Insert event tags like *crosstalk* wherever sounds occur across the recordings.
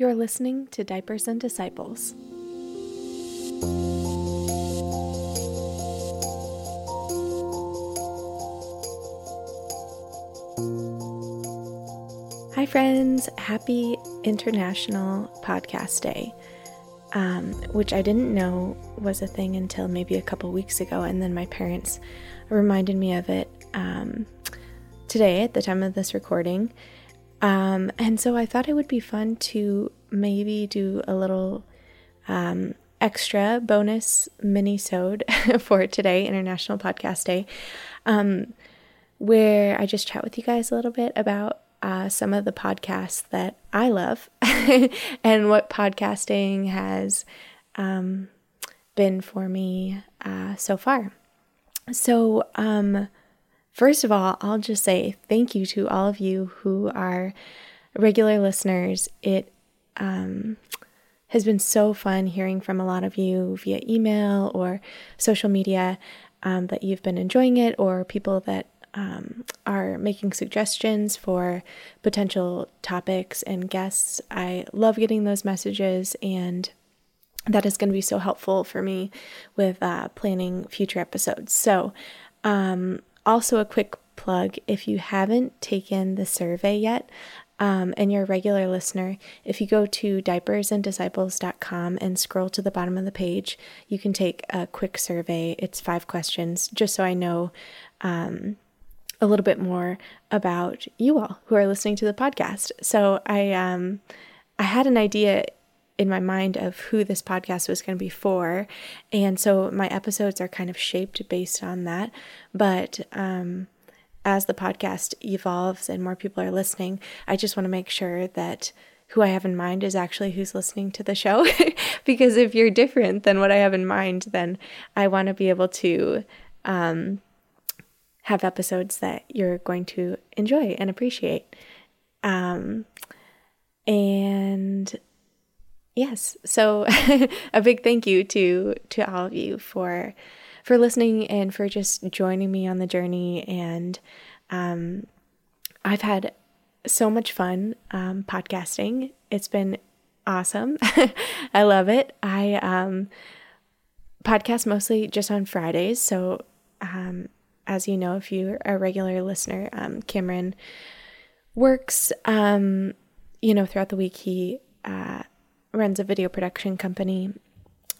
You're listening to Diapers and Disciples. Hi, friends. Happy International Podcast Day, um, which I didn't know was a thing until maybe a couple weeks ago. And then my parents reminded me of it um, today at the time of this recording. Um, and so I thought it would be fun to maybe do a little um, extra bonus mini-sode *laughs* for today, International Podcast Day, um, where I just chat with you guys a little bit about uh, some of the podcasts that I love *laughs* and what podcasting has um, been for me uh, so far. So, um, First of all, I'll just say thank you to all of you who are regular listeners. It um, has been so fun hearing from a lot of you via email or social media um, that you've been enjoying it, or people that um, are making suggestions for potential topics and guests. I love getting those messages, and that is going to be so helpful for me with uh, planning future episodes. So, um, also, a quick plug if you haven't taken the survey yet, um, and you're a regular listener, if you go to diapersanddisciples.com and scroll to the bottom of the page, you can take a quick survey. It's five questions, just so I know um, a little bit more about you all who are listening to the podcast. So I um, I had an idea in my mind of who this podcast was going to be for. And so my episodes are kind of shaped based on that. But um, as the podcast evolves and more people are listening, I just want to make sure that who I have in mind is actually who's listening to the show. *laughs* because if you're different than what I have in mind, then I want to be able to um, have episodes that you're going to enjoy and appreciate. Um, and yes, so *laughs* a big thank you to to all of you for for listening and for just joining me on the journey. And um, I've had so much fun um, podcasting. It's been awesome. *laughs* I love it. I um, podcast mostly just on Fridays. So, um, as you know, if you're a regular listener, um, Cameron works, um, you know, throughout the week. He uh, runs a video production company.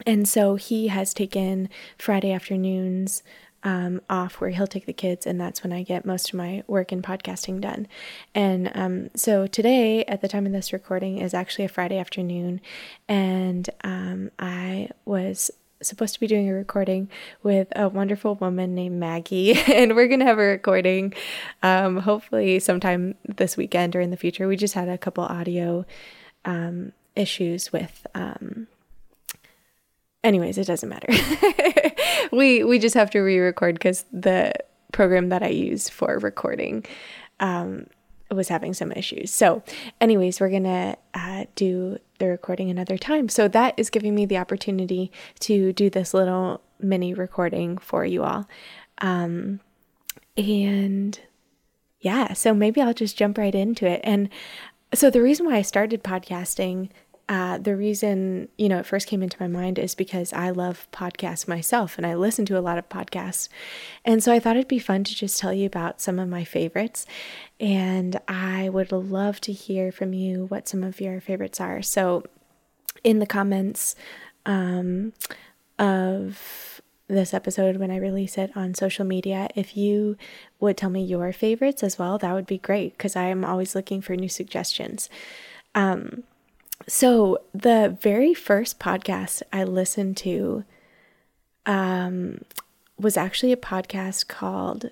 And so he has taken Friday afternoons um, off where he'll take the kids, and that's when I get most of my work in podcasting done. And um, so today, at the time of this recording, is actually a Friday afternoon, and um, I was supposed to be doing a recording with a wonderful woman named Maggie, *laughs* and we're gonna have a recording um, hopefully sometime this weekend or in the future. We just had a couple audio um, issues with um anyways it doesn't matter. *laughs* We we just have to re-record because the program that i use for recording um was having some issues. So anyways we're gonna uh, do the recording another time. So that is giving me the opportunity to do this little mini recording for you all. Um and yeah so maybe i'll just jump right into it. And so the reason why i started podcasting uh, the reason you know it first came into my mind is because I love podcasts myself and I listen to a lot of podcasts, and so I thought it'd be fun to just tell you about some of my favorites, and I would love to hear from you what some of your favorites are. So, in the comments um, of this episode when I release it on social media, if you would tell me your favorites as well, that would be great because I am always looking for new suggestions. Um, so, the very first podcast I listened to um, was actually a podcast called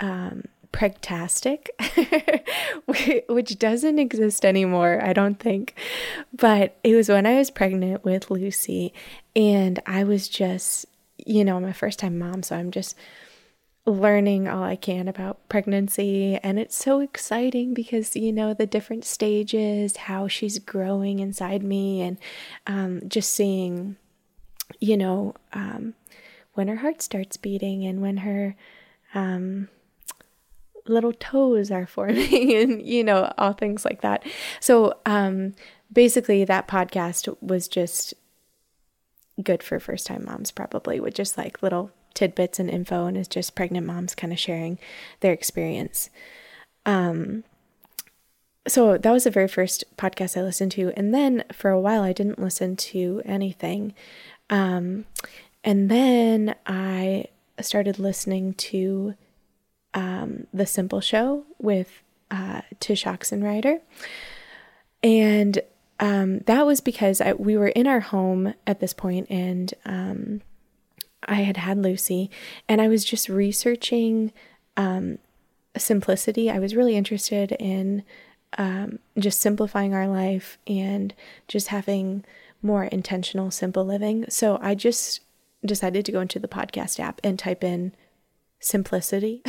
um, Pregtastic, *laughs* which doesn't exist anymore, I don't think. But it was when I was pregnant with Lucy, and I was just, you know, my first time mom, so I'm just learning all I can about pregnancy. And it's so exciting because, you know, the different stages, how she's growing inside me, and um, just seeing, you know, um, when her heart starts beating and when her, um, little toes are *laughs* forming and you know all things like that so um basically that podcast was just good for first time moms probably with just like little tidbits and info and is just pregnant moms kind of sharing their experience um so that was the very first podcast I listened to. And then for a while, I didn't listen to anything. Um, and then I started listening to um, The Simple Show with uh, Tsh Oxenreider. And um, that was because I, we were in our home at this point and um, I had had Lucy and I was just researching um, simplicity. I was really interested in um, just simplifying our life and just having more intentional, simple living. So I just decided to go into the podcast app and type in simplicity.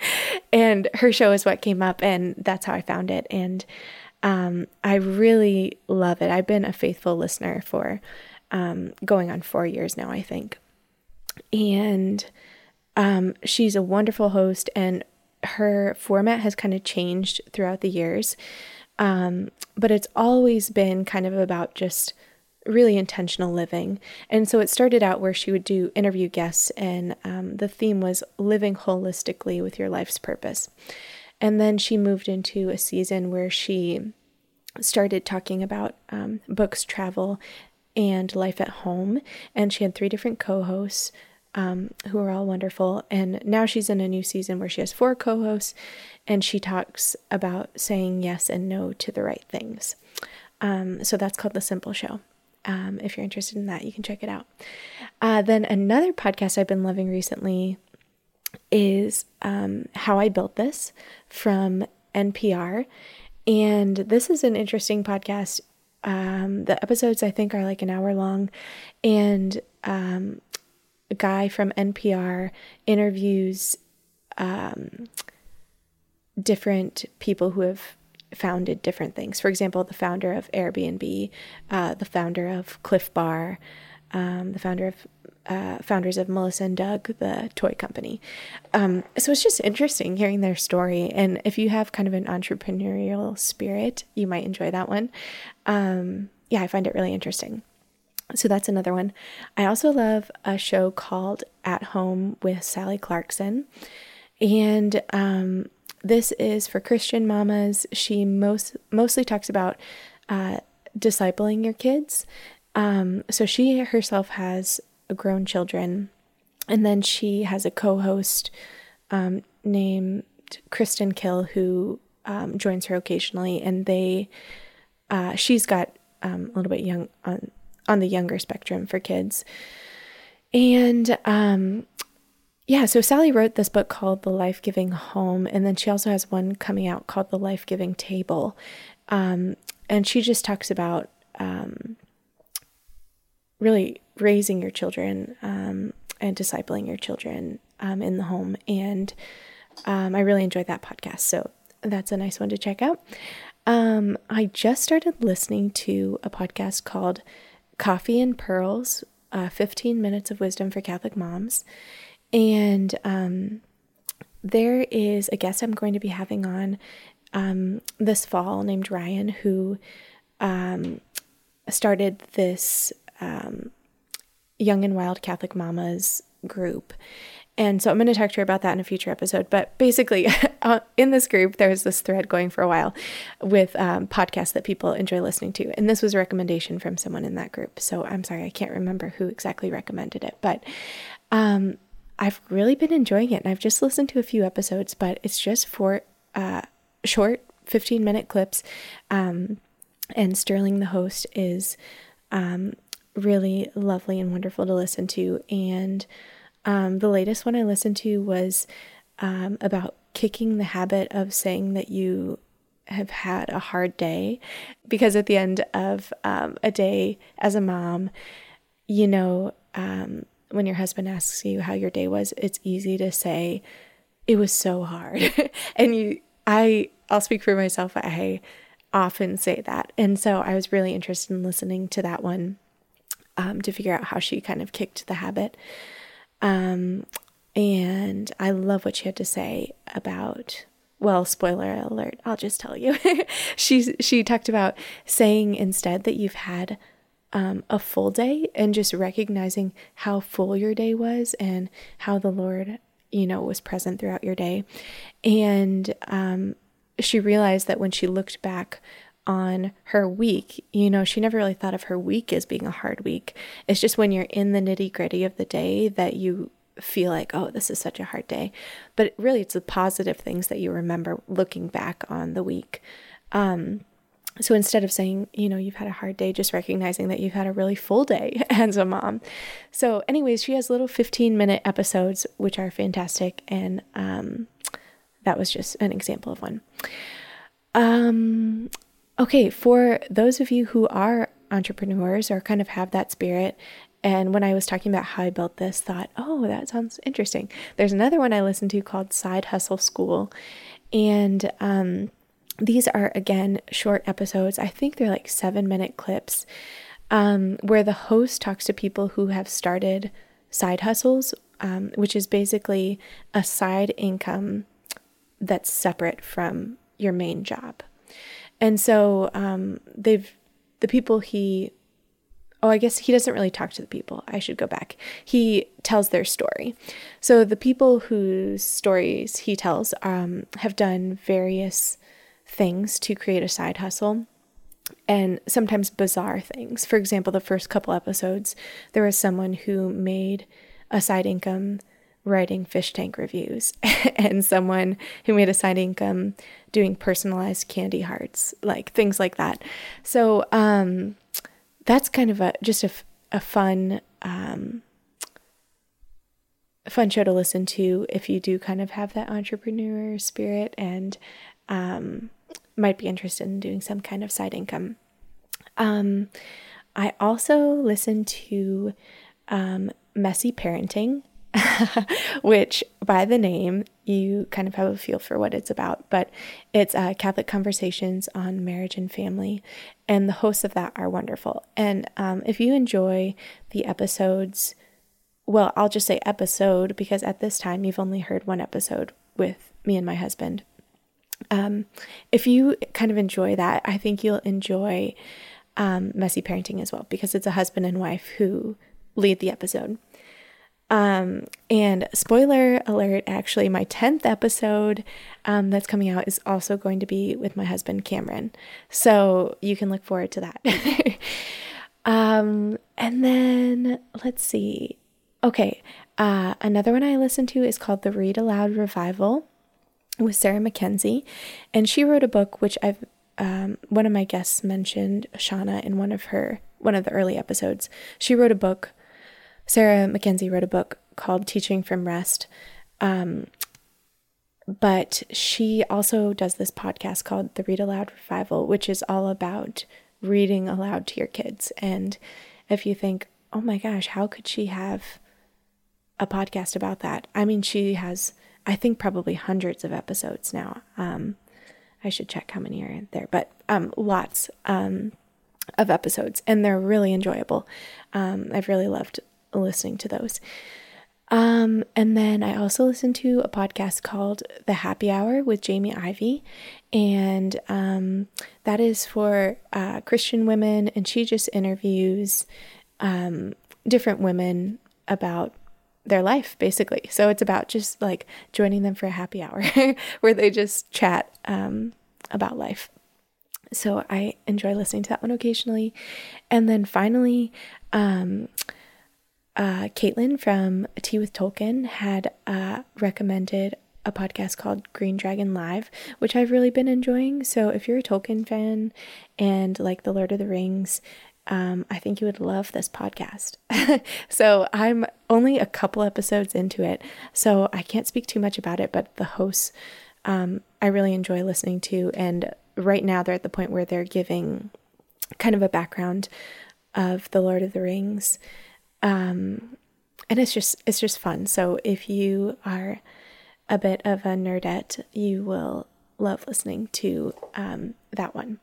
*laughs* and her show is what came up, and that's how I found it. And um, I really love it. I've been a faithful listener for um, going on four years now, I think. And um, she's a wonderful host, and her format has kind of changed throughout the years. Um, but it's always been kind of about just really intentional living. And so it started out where she would do interview guests, and um, the theme was living holistically with your life's purpose. And then she moved into a season where she started talking about um, books, travel, and life at home. And she had three different co hosts um, who are all wonderful. And now she's in a new season where she has four co hosts and she talks about saying yes and no to the right things. Um, so that's called The Simple Show. Um, if you're interested in that, you can check it out. Uh, then another podcast I've been loving recently is um, How I Built This from NPR. And this is an interesting podcast. Um, the episodes, I think, are like an hour long. And um, a guy from NPR interviews um, different people who have founded different things. For example, the founder of Airbnb, uh, the founder of Clif Bar, um, the founder of uh, founders of Melissa and Doug, the toy company. Um, so it's just interesting hearing their story. And if you have kind of an entrepreneurial spirit, you might enjoy that one. Um, yeah, I find it really interesting. So that's another one. I also love a show called At Home with Sally Clarkson. And um, this is for Christian mamas. She most mostly talks about uh, discipling your kids. Um, so she herself has grown children, and then she has a co-host um, named Kristen Kill who um, joins her occasionally, and they uh, she's got um, a little bit young on on the younger spectrum for kids. And um, yeah, so Sally wrote this book called The Life Giving Home, and then she also has one coming out called The Life Giving Table. Um, and she just talks about um, really raising your children um, and discipling your children um, in the home. And um, I really enjoyed that podcast. So that's a nice one to check out. Um, I just started listening to a podcast called Coffee and Pearls, uh, 15 Minutes of Wisdom for Catholic Moms. And um, there is a guest I'm going to be having on um, this fall named Ryan, who um, started this um, Young and Wild Catholic Mamas group. And so I'm going to talk to her about that in a future episode. But basically, *laughs* uh, in this group, there was this thread going for a while with um, podcasts that people enjoy listening to. And this was a recommendation from someone in that group. So I'm sorry, I can't remember who exactly recommended it. But um, I've really been enjoying it. And I've just listened to a few episodes, but it's just for uh, short 15 minute clips. Um, and Sterling, the host, is um, really lovely and wonderful to listen to. And um, the latest one I listened to was um, about kicking the habit of saying that you have had a hard day because at the end of um, a day as a mom, you know, um, when your husband asks you how your day was, it's easy to say, it was so hard. *laughs* and you, I, I'll speak for myself. I often say that. And so I was really interested in listening to that one um, to figure out how she kind of kicked the habit. Um, and I love what she had to say about well, spoiler alert, I'll just tell you. *laughs* she she talked about saying instead that you've had um, a full day and just recognizing how full your day was and how the Lord, you know, was present throughout your day. And um, she realized that when she looked back on her week, you know, she never really thought of her week as being a hard week. It's just when you're in the nitty gritty of the day that you feel like, oh, this is such a hard day. But really, it's the positive things that you remember looking back on the week. Um, so instead of saying, you know, you've had a hard day, just recognizing that you've had a really full day *laughs* as a mom. So, anyways, she has little 15 minute episodes, which are fantastic. And um, that was just an example of one. Um, okay, for those of you who are entrepreneurs or kind of have that spirit and when I was talking about how I built this, thought, oh, that sounds interesting. There's another one I listened to called Side Hustle School. And um, these are, again, short episodes. I think they're like seven minute clips um, where the host talks to people who have started side hustles, um, which is basically a side income that's separate from your main job. And so um, they've, the people he oh, I guess he doesn't really talk to the people. I should go back. He tells their story. So the people whose stories he tells um, have done various things to create a side hustle and sometimes bizarre things. For example, the first couple episodes, there was someone who made a side income writing fish tank reviews *laughs* and someone who made a side income doing personalized candy hearts, like things like that. So, um, that's kind of a just a, a fun um, fun show to listen to if you do kind of have that entrepreneur spirit and um, might be interested in doing some kind of side income. Um, I also listen to um, Messy Parenting *laughs* which by the name, you kind of have a feel for what it's about. But it's uh, Catholic Conversations on Marriage and Family, and the hosts of that are wonderful. And um, if you enjoy the episodes, well, I'll just say episode because at this time you've only heard one episode with me and my husband. Um, if you kind of enjoy that, I think you'll enjoy um, messy parenting as well because it's a husband and wife who lead the episode. Um, and spoiler alert, actually, my 10th episode um, that's coming out is also going to be with my husband, Cameron. So you can look forward to that. *laughs* um, and then let's see. Okay, uh, another one I listened to is called The Read Aloud Revival with Sarah Mackenzie, And she wrote a book which I've um, one of my guests mentioned Shauna in one of her one of the early episodes. She wrote a book Sarah Mackenzie wrote a book called Teaching from Rest. Um, but she also does this podcast called The Read Aloud Revival, which is all about reading aloud to your kids. And if you think, oh my gosh, how could she have a podcast about that? I mean, she has, I think, probably hundreds of episodes now. Um, I should check how many are there, but um, lots um, of episodes, and they're really enjoyable. Um, I've really loved listening to those. Um, and then I also listen to a podcast called The Happy Hour with Jamie Ivey, and um, that is for uh, Christian women, and she just interviews different women about their life, basically. So it's about just like joining them for a happy hour *laughs* where they just chat um, about life. So I enjoy listening to that one occasionally. And then finally, um, uh, Caitlin from Tea with Tolkien had uh, recommended a podcast called Green Dragon Live, which I've really been enjoying. So if you're a Tolkien fan and like The Lord of the Rings, um, I think you would love this podcast. *laughs* so I'm only a couple episodes into it, so I can't speak too much about it, but the hosts um, I really enjoy listening to. And right now they're at the point where they're giving kind of a background of The Lord of the Rings um, and it's just it's just fun. So if you are a bit of a nerdette, you will love listening to um, that one.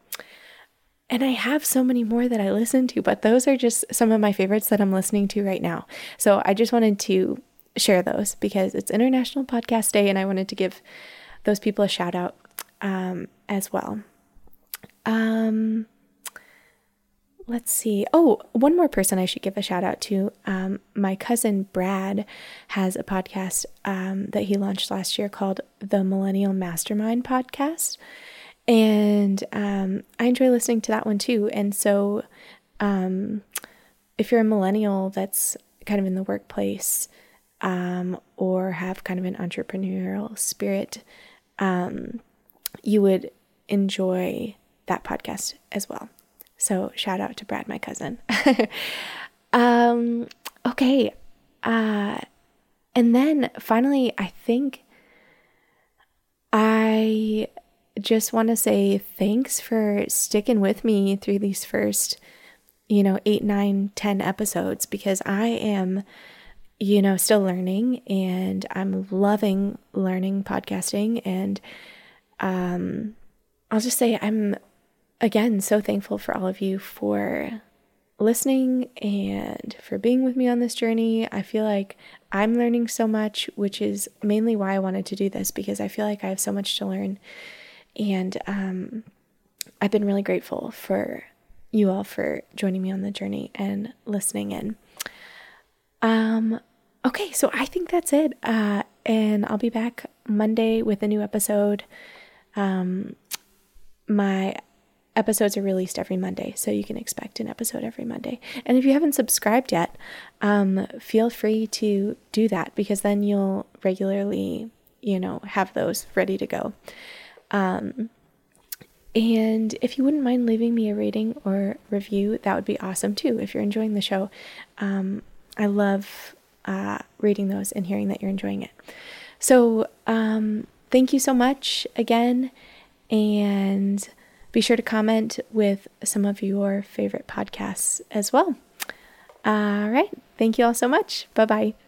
And I have so many more that I listen to, but those are just some of my favorites that I'm listening to right now. So I just wanted to share those because it's International Podcast Day and I wanted to give those people a shout out um, as well. Um, let's see. Oh, one more person I should give a shout out to. Um, my cousin Brad has a podcast um, that he launched last year called the Millennial Mastermind Podcast. And um, I enjoy listening to that one too. And so, um, if you're a millennial that's kind of in the workplace um, or have kind of an entrepreneurial spirit, um, you would enjoy that podcast as well. So shout out to Brad, my cousin. *laughs* um, okay. Uh, and then finally, I think I just want to say thanks for sticking with me through these first, you know, eight, nine, ten episodes because I am, you know, still learning and I'm loving learning podcasting. And um, I'll just say I'm again, so thankful for all of you for listening and for being with me on this journey. I feel like I'm learning so much, which is mainly why I wanted to do this because I feel like I have so much to learn. And um, I've been really grateful for you all for joining me on the journey and listening in. Um, okay, so I think that's it. Uh, and I'll be back Monday with a new episode. Um, my episodes are released every Monday, so you can expect an episode every Monday. And if you haven't subscribed yet, um, feel free to do that because then you'll regularly, you know, have those ready to go. Um, and if you wouldn't mind leaving me a rating or review, that would be awesome too. If you're enjoying the show, um, I love uh, reading those and hearing that you're enjoying it. So, um, thank you so much again. And be sure to comment with some of your favorite podcasts as well. All right. Thank you all so much. Bye bye.